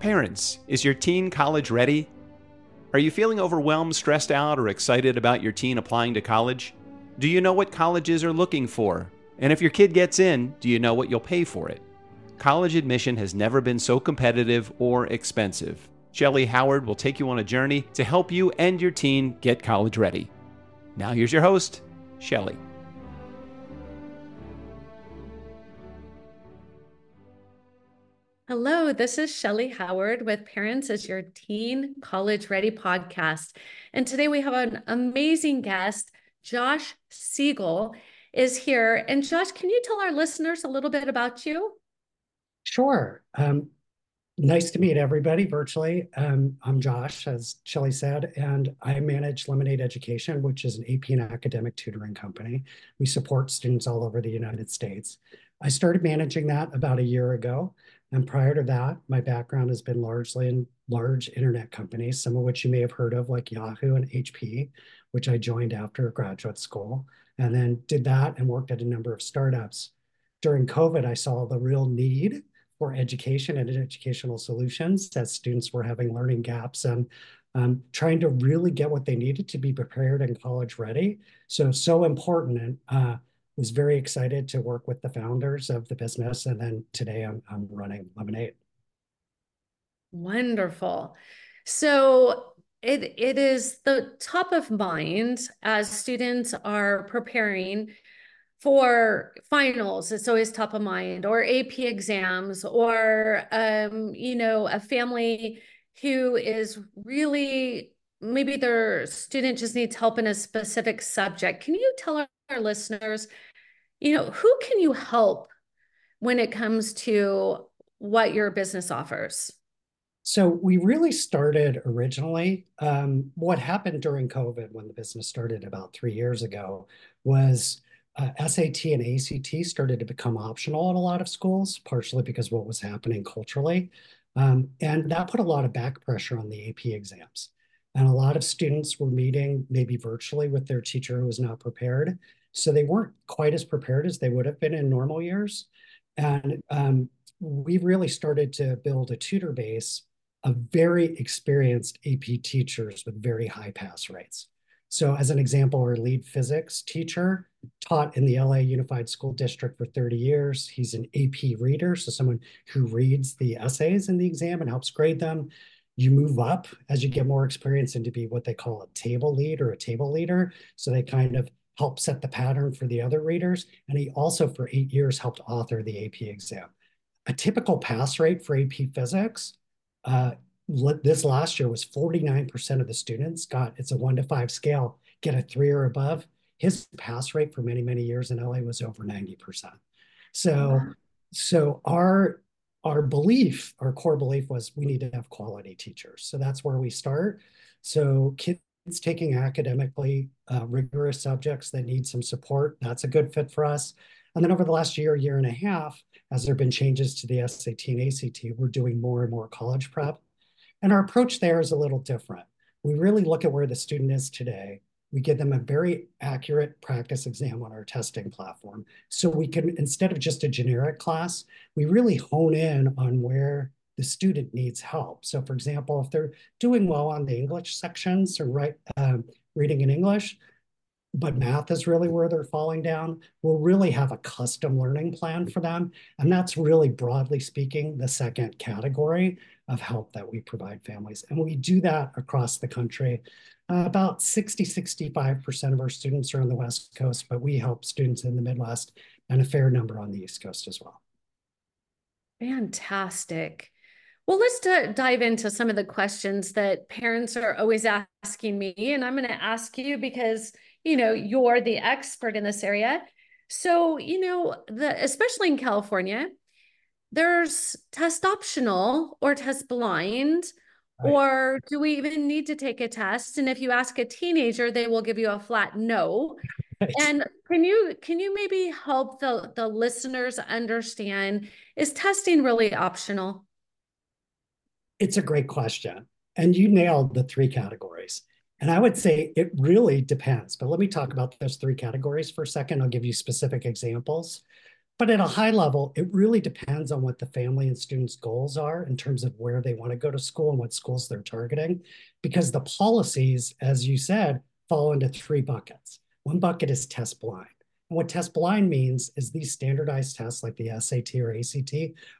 Parents, is your teen college ready? Are you feeling overwhelmed, stressed out, or excited about your teen applying to college? Do you know what colleges are looking for? And if your kid gets in, do you know what you'll pay for it? College admission has never been so competitive or expensive. Shellee Howard will take you on a journey to help you and your teen get college ready. Now, here's your host, Shellee. Hello, this is Shellee Howard with Parents as Your Teen College Ready podcast. And today we have an amazing guest, Josh Siegel is here. And Josh, can you tell our listeners a little bit about you? Sure. Um, nice to meet everybody virtually. Um, I'm Josh, as Shellee said, and I manage Lemonade Education, which is an AP and academic tutoring company. We support students all over the United States. I started managing that about a year ago. And prior to that, my background has been largely in large internet companies, some of which you may have heard of, like Yahoo and HP, which I joined after graduate school, and then did that and worked at a number of startups. During COVID, I saw the real need for education and educational solutions as students were having learning gaps and um, trying to really get what they needed to be prepared and college ready. So, so important. And uh, was very excited to work with the founders of the business. And then today I'm, I'm running Lemonade. Wonderful. So it it is the top of mind as students are preparing for finals it's always top of mind or ap exams or um, you know a family who is really maybe their student just needs help in a specific subject can you tell our, our listeners you know, who can you help when it comes to what your business offers? So we really started originally. Um, what happened during COVID when the business started about three years ago was uh, SAT and ACT started to become optional in a lot of schools, partially because what was happening culturally. Um, and that put a lot of back pressure on the AP exams. And a lot of students were meeting maybe virtually with their teacher who was not prepared. So they weren't quite as prepared as they would have been in normal years. And um, we really started to build a tutor base of very experienced AP teachers with very high pass rates. So as an example, our lead physics teacher taught in the LA Unified School District for 30 years. He's an AP reader, so someone who reads the essays in the exam and helps grade them. You move up as you get more experience into be what they call a table lead or a table leader. So they kind of helped set the pattern for the other readers. And he also, for eight years, helped author the AP exam. A typical pass rate for AP physics uh, this last year was 49% of the students got, it's a one to five scale, get a three or above. His pass rate for many, many years in LA was over 90%. So, so our our belief, our core belief was we need to have quality teachers. So that's where we start. So kids kids taking academically uh, rigorous subjects that need some support, that's a good fit for us. And then over the last year, year and a half, as there have been changes to the SAT and ACT, we're doing more and more college prep. And our approach there is a little different. We really look at where the student is today. We give them a very accurate practice exam on our testing platform. So we can, instead of just a generic class, we really hone in on where the student needs help. So for example, if they're doing well on the English sections or write, uh, reading in English, but math is really where they're falling down, we'll really have a custom learning plan for them. And that's really broadly speaking, the second category of help that we provide families. And we do that across the country. Uh, about 60, 65% of our students are on the West Coast, but we help students in the Midwest and a fair number on the East Coast as well. Fantastic. Well, let's dive into some of the questions that parents are always asking me. And I'm going to ask you because, you know, you're the expert in this area. So, you know, the especially in California, there's test optional or test blind. Right. Or do we even need to take a test? And if you ask a teenager, they will give you a flat no. And can you can you maybe help the the listeners understand is testing really optional? It's a great question. And you nailed the three categories. And I would say it really depends. But let me talk about those three categories for a second. I'll give you specific examples. But at a high level, it really depends on what the family and students' goals are in terms of where they want to go to school and what schools they're targeting. Because the policies, as you said, fall into three buckets. One bucket is test blind. What test blind means is these standardized tests like the SAT or ACT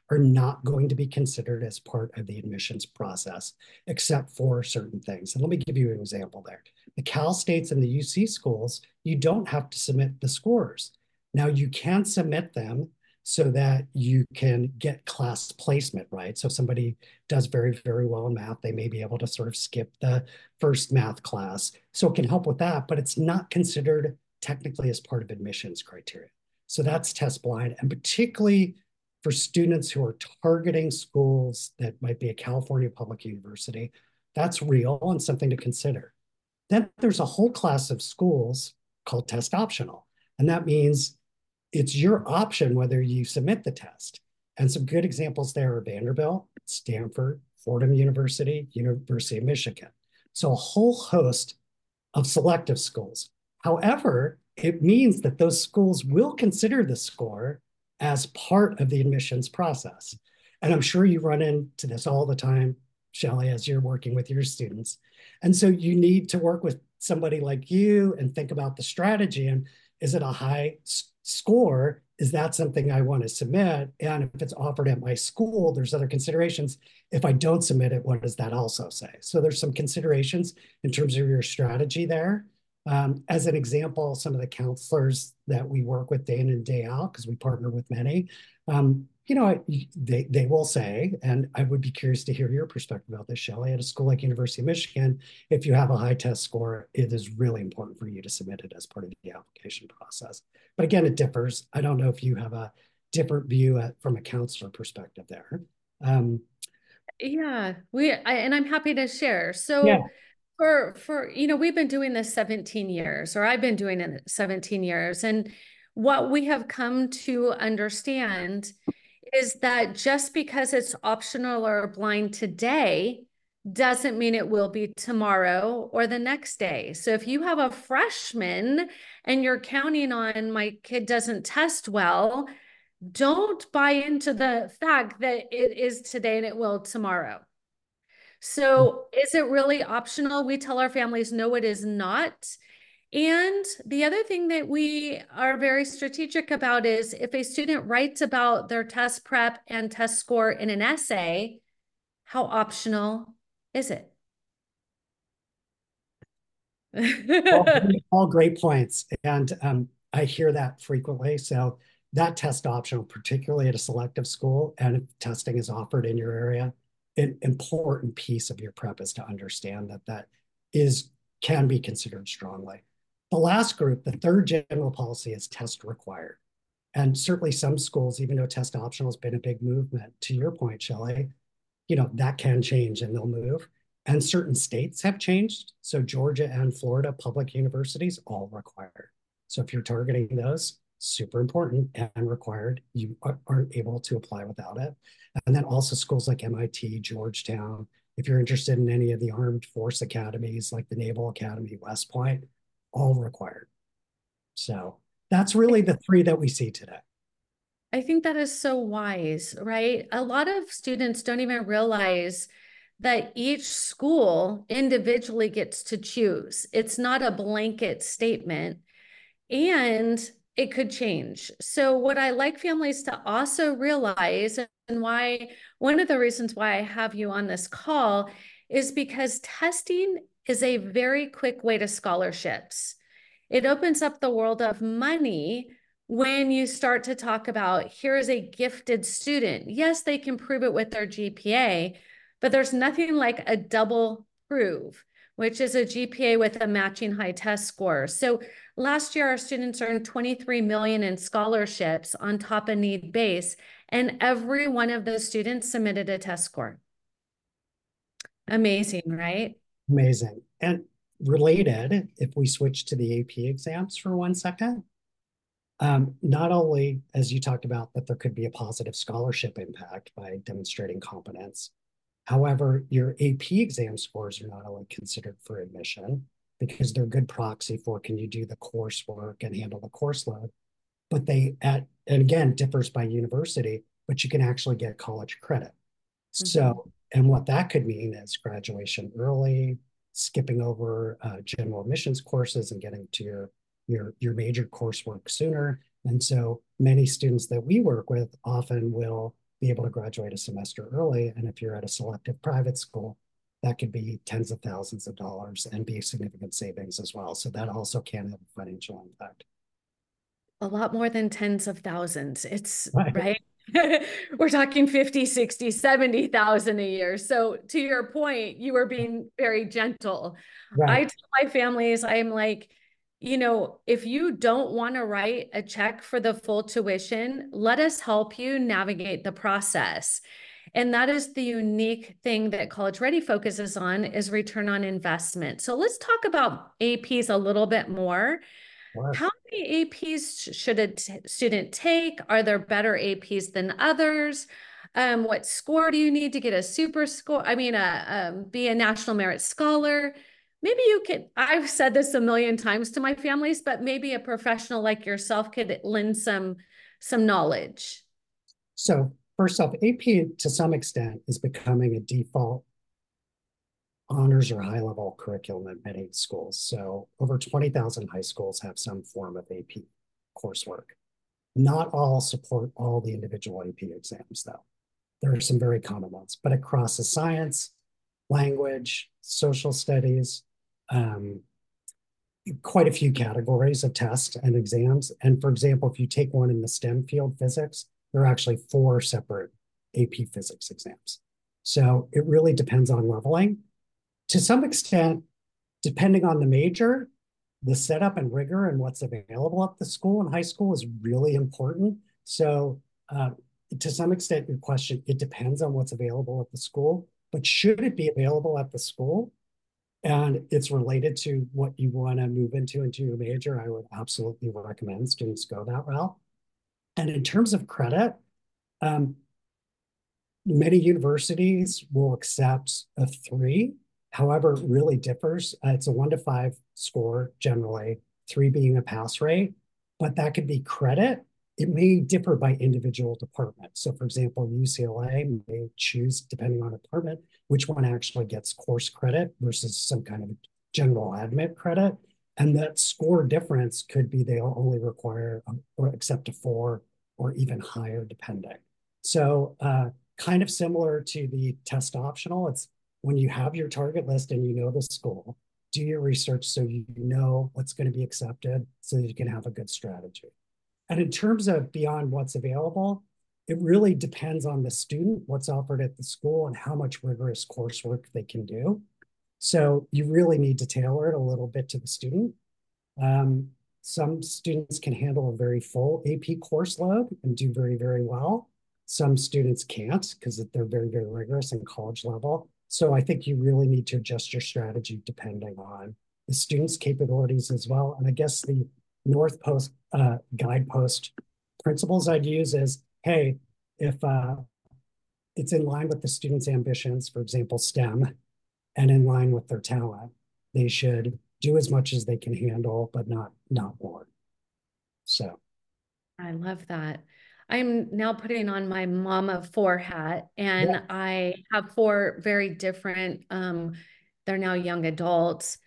are not going to be considered as part of the admissions process, except for certain things. And let me give you an example there. The Cal States and the UC schools, you don't have to submit the scores. Now you can submit them so that you can get class placement, right? So if somebody does very, very well in math, they may be able to sort of skip the first math class. So it can help with that, but it's not considered technically as part of admissions criteria. So that's test blind, and particularly for students who are targeting schools that might be a California public university, that's real and something to consider. Then there's a whole class of schools called test optional. And that means it's your option whether you submit the test. And some good examples there are Vanderbilt, Stanford, Fordham University, University of Michigan. So a whole host of selective schools. However, it means that those schools will consider the score as part of the admissions process. And I'm sure you run into this all the time, Shellee, as you're working with your students. And so you need to work with somebody like you and think about the strategy. And is it a high score? Is that something I want to submit? And if it's offered at my school, there's other considerations. If I don't submit it, what does that also say? So there's some considerations in terms of your strategy there. Um, as an example, some of the counselors that we work with day in and day out, because we partner with many, um, you know, they, they will say, and I would be curious to hear your perspective about this, Shellee, at a school like University of Michigan, if you have a high test score, it is really important for you to submit it as part of the application process. But again, it differs. I don't know if you have a different view at, from a counselor perspective there. Um, yeah, we, I, and I'm happy to share. So yeah for for you know we've been doing this 17 years or i've been doing it 17 years and what we have come to understand is that just because it's optional or blind today doesn't mean it will be tomorrow or the next day. So if you have a freshman and you're counting on my kid doesn't test well, don't buy into the fact that it is today and it will tomorrow. So is it really optional? We tell our families, no, it is not. And the other thing that we are very strategic about is if a student writes about their test prep and test score in an essay, how optional is it? all, all, great points. And um, I hear that frequently. So that test optional, particularly at a selective school, and if testing is offered in your area, an important piece of your prep is to understand that that is can be considered strongly. The last group, the third general policy is test required. And certainly some schools, even though test optional has been a big movement, to your point, Shellee, you know, that can change and they'll move. And certain states have changed. So Georgia and Florida public universities all required. So if you're targeting those, super important and required. You aren't able to apply without it. And then also schools like MIT, Georgetown, if you're interested in any of the armed force academies like the Naval Academy, West Point, all required. So that's really the three that we see today. I think that is so wise, right? A lot of students don't even realize that each school individually gets to choose. It's not a blanket statement. And it could change. So, what I like families to also realize, and why one of the reasons why I have you on this call is because testing is a very quick way to scholarships. It opens up the world of money when you start to talk about here is a gifted student. Yes, they can prove it with their GPA, but there's nothing like a double prove which is a GPA with a matching high test score. So last year, our students earned 23 million in scholarships on top of need base, and every one of those students submitted a test score. Amazing, right? Amazing. And related, if we switch to the AP exams for one second, um, not only, as you talked about, that there could be a positive scholarship impact by demonstrating competence, However, your AP exam scores are not only considered for admission because they're a good proxy for can you do the coursework and handle the course load, but they at and again, differs by university, but you can actually get college credit. Mm-hmm. So, and what that could mean is graduation early, skipping over uh, general admissions courses and getting to your your your major coursework sooner. And so many students that we work with often will be able to graduate a semester early. And if you're at a selective private school, that could be tens of thousands of dollars and be significant savings as well. So that also can have a financial impact. A lot more than tens of thousands. It's right. right? We're talking 50, 60, 70,000 a year. So to your point, you were being very gentle. Right. I tell my families, I'm like, you know, if you don't want to write a check for the full tuition, let us help you navigate the process. And that is the unique thing that College Ready focuses on is return on investment. So let's talk about APs a little bit more. How many APs should a student take? Are there better APs than others? Um, what score do you need to get a super score? I mean, a, um, be a National Merit Scholar maybe you could i've said this a million times to my families but maybe a professional like yourself could lend some some knowledge. So first off ap to some extent is becoming a default honors or high level curriculum at many schools. So over 20000 high schools have some form of ap coursework. Not all support all the individual ap exams though. There are some very common ones but across the science language social studies um, quite a few categories of tests and exams. And for example, if you take one in the STEM field physics, there are actually four separate AP physics exams. So it really depends on leveling. To some extent, depending on the major, the setup and rigor and what's available at the school and high school is really important. So uh, to some extent, your question, it depends on what's available at the school, but should it be available at the school? And it's related to what you want to move into into your major, I would absolutely recommend students go that route. And in terms of credit, um, many universities will accept a three. However, it really differs. Uh, it's a one to five score generally, three being a pass rate, but that could be credit it may differ by individual department. So, for example, UCLA may choose, depending on department, which one actually gets course credit versus some kind of general admit credit. And that score difference could be they'll only require um, or accept a four or even higher, depending. So, uh, kind of similar to the test optional, it's when you have your target list and you know the school, do your research so you know what's going to be accepted so you can have a good strategy. And in terms of beyond what's available, it really depends on the student, what's offered at the school, and how much rigorous coursework they can do. So you really need to tailor it a little bit to the student. Um, some students can handle a very full AP course load and do very, very well. Some students can't because they're very, very rigorous in college level. So I think you really need to adjust your strategy depending on the student's capabilities as well. And I guess the North Post uh, guidepost principles I'd use is, hey, if uh, it's in line with the student's ambitions, for example, STEM, and in line with their talent, they should do as much as they can handle, but not not more. So, I love that. I'm now putting on my mom of four hat, and yeah. I have four very different. Um, they're now young adults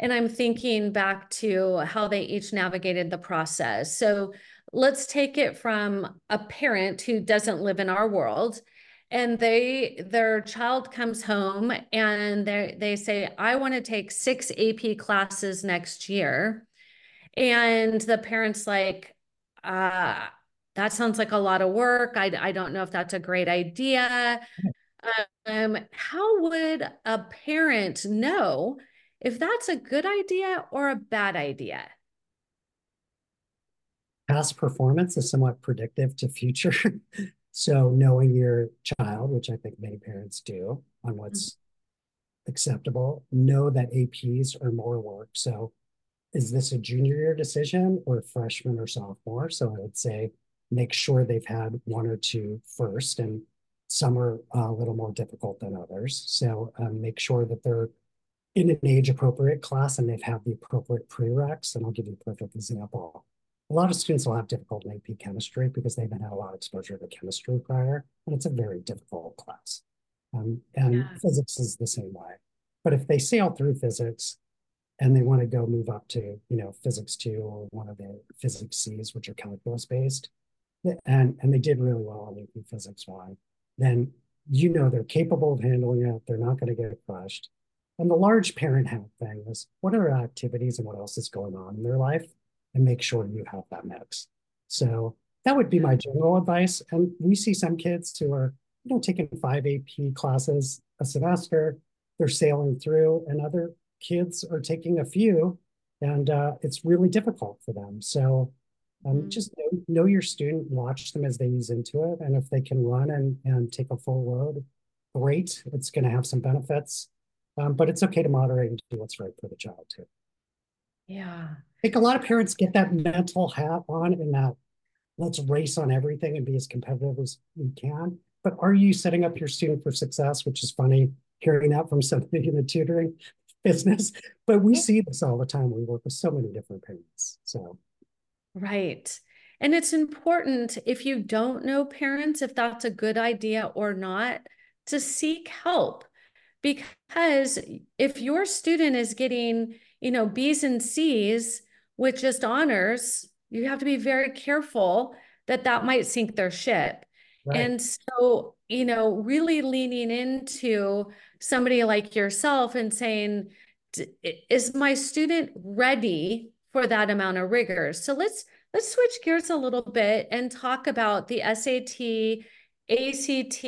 and I'm thinking back to how they each navigated the process. So let's take it from a parent who doesn't live in our world and they their child comes home and they they say I want to take 6 AP classes next year. And the parents like uh that sounds like a lot of work. I, I don't know if that's a great idea. Um, how would a parent know if that's a good idea or a bad idea. Past performance is somewhat predictive to future. so knowing your child, which I think many parents do, on what's mm-hmm. acceptable, know that APs are more work. So is this a junior year decision or freshman or sophomore? So I would say make sure they've had one or two first, and some are a little more difficult than others. So um, make sure that they're in an age appropriate class and they've had the appropriate prereqs. And I'll give you a perfect example. a lot of students will have difficulty in AP chemistry because they haven't had a lot of exposure to chemistry prior, and it's a very difficult class. Um, and yeah. physics is the same way. But if they sail through physics and they want to go move up to, you know, physics two or one of the physics C's, which are calculus based, and, and they did really well on AP physics one, then you know they're capable of handling it. They're not going to get crushed. And the large parent thing is what are activities and what else is going on in their life and make sure you have that mix. So that would be my general advice. And we see some kids who are, you know, taking five AP classes a semester, they're sailing through, and other kids are taking a few, and uh, it's really difficult for them. So um, mm-hmm. just know, know, your student, watch them as they ease into it, and if they can run and, and take a full load, great. It's going to have some benefits, um, but it's okay to moderate and do what's right for the child too. Yeah. I think a lot of parents get that mental hat on and that let's race on everything and be as competitive as we can. But are you setting up your student for success? Which is funny hearing that from somebody in the tutoring business. But we see this all the time. We work with so many different parents. So, right. And it's important if you don't know parents, if that's a good idea or not, to seek help. Because if your student is getting you know, B's and C's with just honors, you have to be very careful that that might sink their ship. Right. And so, you know, really leaning into somebody like yourself and saying, is my student ready for that amount of rigor? So let's let's switch gears a little bit and talk about the SAT, ACT,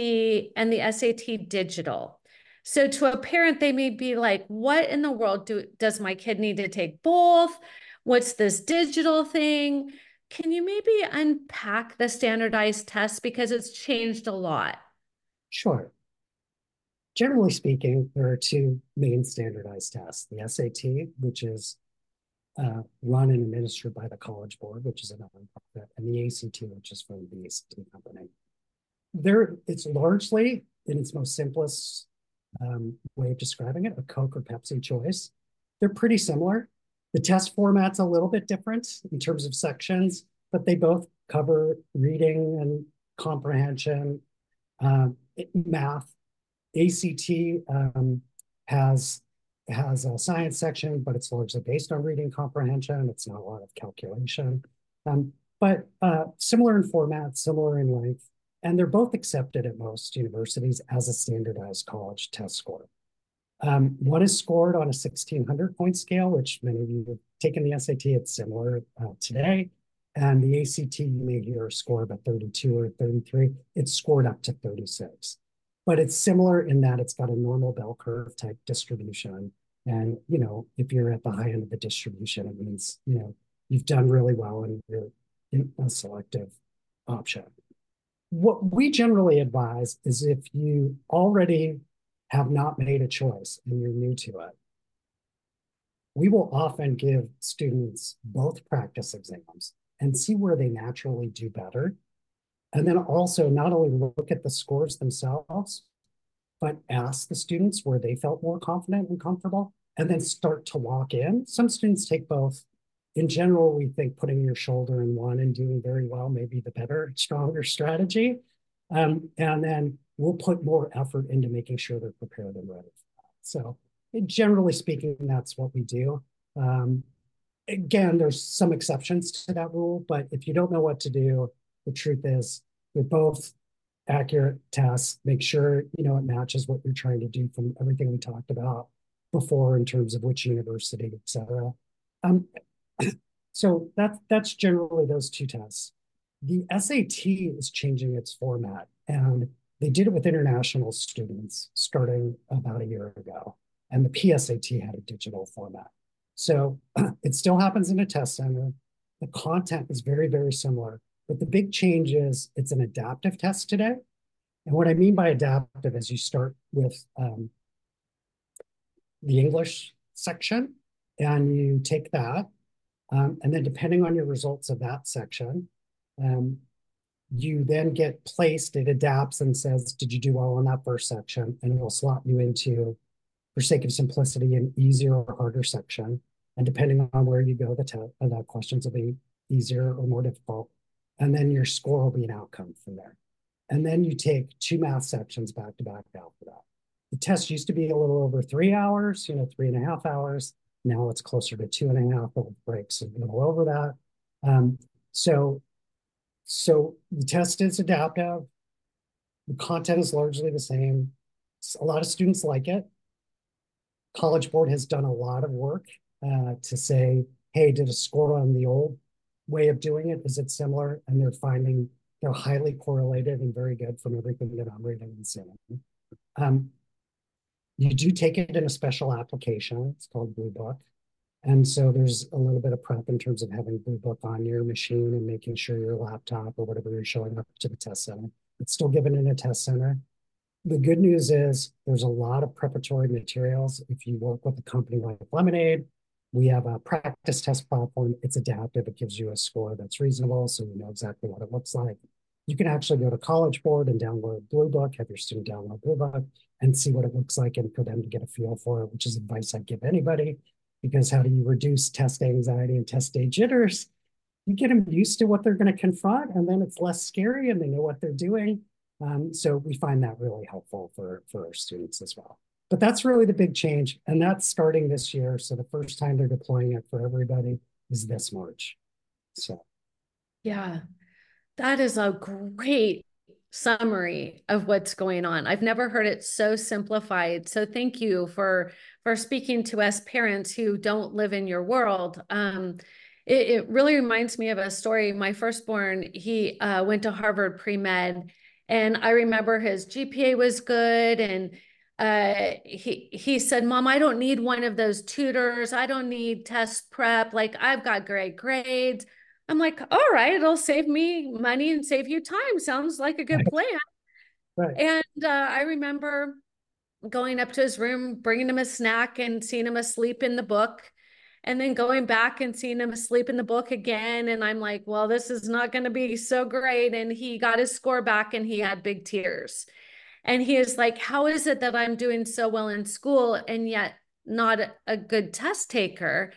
and the SAT digital. So to a parent, they may be like, what in the world do, does my kid need to take both? What's this digital thing? Can you maybe unpack the standardized test because it's changed a lot? Sure. Generally speaking, there are two main standardized tests the SAT, which is uh, run and administered by the College Board, which is a nonprofit, and the ACT, which is from the ACT company. There, it's largely in its most simplest um, way of describing it, a Coke or Pepsi choice. They're pretty similar. The test format's a little bit different in terms of sections, but they both cover reading and comprehension, uh, math. ACT um, has has a science section, but it's largely based on reading comprehension. It's not a lot of calculation, um, but uh, similar in format, similar in length and they're both accepted at most universities as a standardized college test score. Um, one is scored on a 1600 point scale, which many of you have taken the SAT, it's similar uh, today. And the ACT, you may hear a score of a 32 or 33. It's scored up to 36. But it's similar in that it's got a normal bell curve type distribution. And, you know, if you're at the high end of the distribution, it means, you know, you've done really well and you're in a selective option what we generally advise is if you already have not made a choice and you're new to it, we will often give students both practice exams and see where they naturally do better. And then also not only look at the scores themselves, but ask the students where they felt more confident and comfortable, and then start to lock in. Some students take both in general, we think putting your shoulder in one and doing very well may be the better, stronger strategy. Um, and then we'll put more effort into making sure they're prepared and ready for that. So generally speaking, that's what we do. Um, again, there's some exceptions to that rule, but if you don't know what to do, the truth is with both accurate tests, make sure you know it matches what you're trying to do from everything we talked about before in terms of which university, et cetera. Um, so that's that's generally those two tests. The SAT is changing its format, and they did it with international students starting about a year ago. And the PSAT had a digital format. So it still happens in a test center. The content is very, very similar. But the big change is it's an adaptive test today. And what I mean by adaptive is you start with um, the English section and you take that um, and then depending on your results of that section, um, you then get placed, it adapts and says, did you do well on that first section? And it'll slot you into, for sake of simplicity, an easier or harder section. And depending on where you go, the, te- uh, the questions will be easier or more difficult. And then your score will be an outcome from there. And then you take two math sections back to back after that. The test used to be a little over three hours, you know, three and a half hours. Now it's closer to two and a half with breaks a little over that. Um, so, so the test is adaptive. The content is largely the same. A lot of students like it. College Board has done a lot of work uh, to say, hey, did a score on the old way of doing it? Is it similar? And they're finding they're highly correlated and very good from everything that I'm reading and seeing. Um, you do take it in a special application. It's called Blue Book. And so there's a little bit of prep in terms of having Blue Book on your machine and making sure your laptop or whatever you're showing up to the test center. It's still given in a test center. The good news is there's a lot of preparatory materials. If you work with a company like Lemonade, we have a practice test platform. It's adaptive. It gives you a score that's reasonable, so you know exactly what it looks like. You can actually go to College Board and download Blue Book, have your student download Blue Book, and see what it looks like and for them to get a feel for it, which is advice I give anybody. Because how do you reduce test anxiety and test day jitters? You get them used to what they're going to confront, and then it's less scary and they know what they're doing. Um, so we find that really helpful for, for our students as well. But that's really the big change. And that's starting this year. So the first time they're deploying it for everybody is this March. So, yeah, that is a great summary of what's going on. I've never heard it so simplified. So thank you for for speaking to us parents who don't live in your world. Um, it, it, really reminds me of a story. My firstborn, he uh, went to Harvard pre med, and I remember his GPA was good, and uh, he he said, "Mom, I don't need one of those tutors. I don't need test prep. Like I've got great grades." I'm like, all right, it'll save me money and save you time. Sounds like a good plan. Right. And uh, I remember going up to his room, bringing him a snack and seeing him asleep in the book, and then going back and seeing him asleep in the book again. And I'm like, well, this is not going to be so great. And he got his score back and he had big tears. And he is like, how is it that I'm doing so well in school and yet not a good test taker?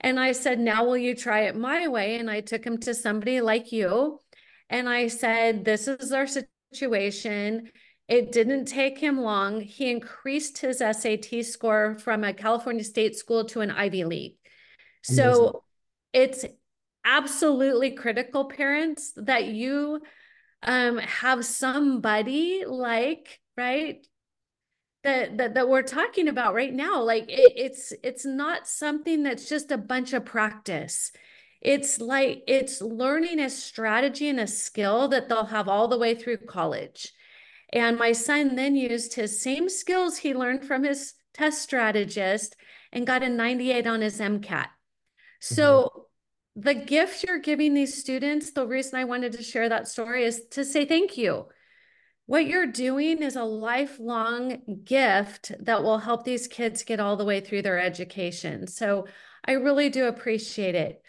And I said, Now will you try it my way? And I took him to somebody like you. And I said, This is our situation. It didn't take him long. He increased his SAT score from a California state school to an Ivy League. So it's absolutely critical, parents, that you um, have somebody like, right, that that, that we're talking about right now like it, it's it's not something that's just a bunch of practice. It's like it's learning a strategy and a skill that they'll have all the way through college. And my son then used his same skills he learned from his test strategist and got a 98 on his mcat so mm-hmm. the gift you're giving these students the reason i wanted to share that story is to say thank you what you're doing is a lifelong gift that will help these kids get all the way through their education. So I really do appreciate it.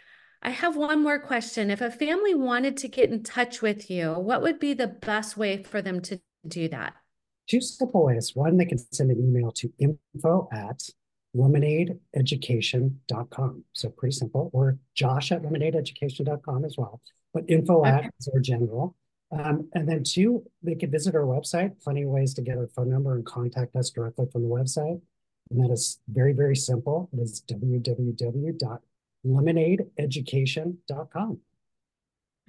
I have one more question. If a family wanted to get in touch with you, what would be the best way for them to do that? Two simple ways. One, they can send an email to info at lemonadeeducation.com. So pretty simple, or josh at lemonadeeducation.com as well. But info okay. at is our general. Um, and then two, they could visit our website. Plenty of ways to get our phone number and contact us directly from the website. And that is very, very simple. It is www.lemonadeeducation.com.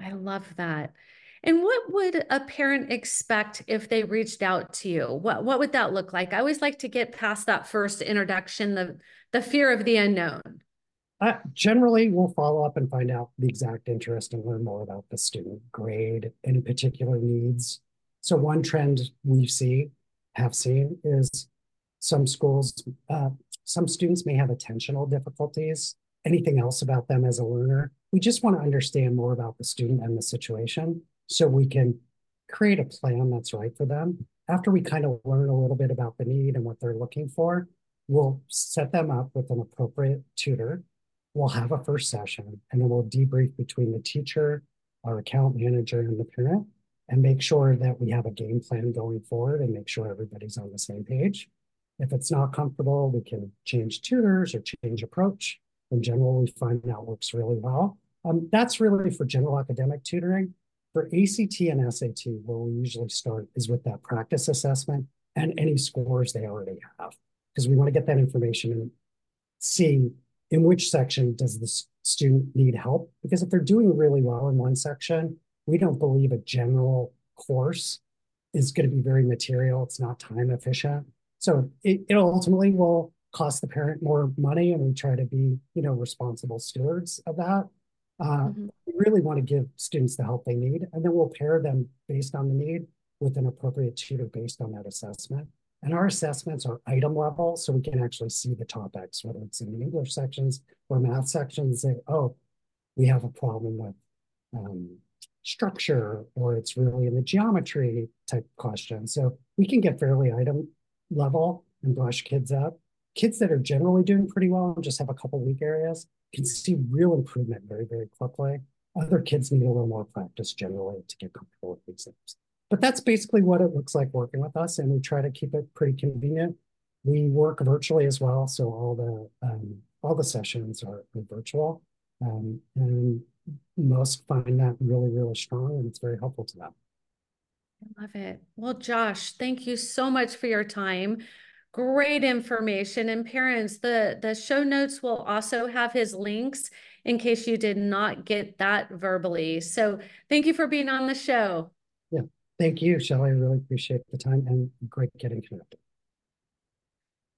I love that. And what would a parent expect if they reached out to you? What what would that look like? I always like to get past that first introduction, the the fear of the unknown. Uh, generally, we'll follow up and find out the exact interest and learn more about the student grade, any particular needs. So one trend we see, have seen, is some schools, uh, some students may have attentional difficulties. Anything else about them as a learner? We just want to understand more about the student and the situation so we can create a plan that's right for them. After we kind of learn a little bit about the need and what they're looking for, we'll set them up with an appropriate tutor we'll have a first session and then we'll debrief between the teacher, our account manager, and the parent and make sure that we have a game plan going forward and make sure everybody's on the same page. If it's not comfortable, we can change tutors or change approach. In general, we find that works really well. Um, that's really for general academic tutoring. For ACT and SAT, where we usually start is with that practice assessment and any scores they already have, because we want to get that information and see in which section does the student need help. Because if they're doing really well in one section, we don't believe a general course is going to be very material. It's not time efficient. So it, it ultimately will cost the parent more money and we try to be, you know, responsible stewards of that. Uh, mm-hmm. We really want to give students the help they need, and then we'll pair them based on the need with an appropriate tutor based on that assessment. And our assessments are item level, so we can actually see the topics, whether it's in the English sections or math sections, say, oh, we have a problem with um, structure, or it's really in the geometry type question. So we can get fairly item level and brush kids up. Kids that are generally doing pretty well and just have a couple weak areas can see real improvement very, very quickly. Other kids need a little more practice generally to get comfortable with exams. But that's basically what it looks like working with us, and we try to keep it pretty convenient. We work virtually as well, so all the um, all the sessions are, virtual, um, and most find that really, really strong, and it's very helpful to them. I love it. Well, Josh, thank you so much for your time. Great information. And parents, the, the show notes will also have his links in case you did not get that verbally. So thank you for being on the show. Yeah. Thank you, Shellee. I really appreciate the time and great getting connected.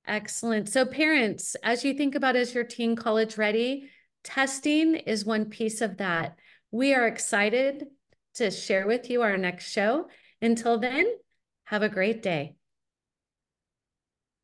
Excellent. So parents, as you think about is your teen college ready, testing is one piece of that. We are excited to share with you our next show. Until then, have a great day.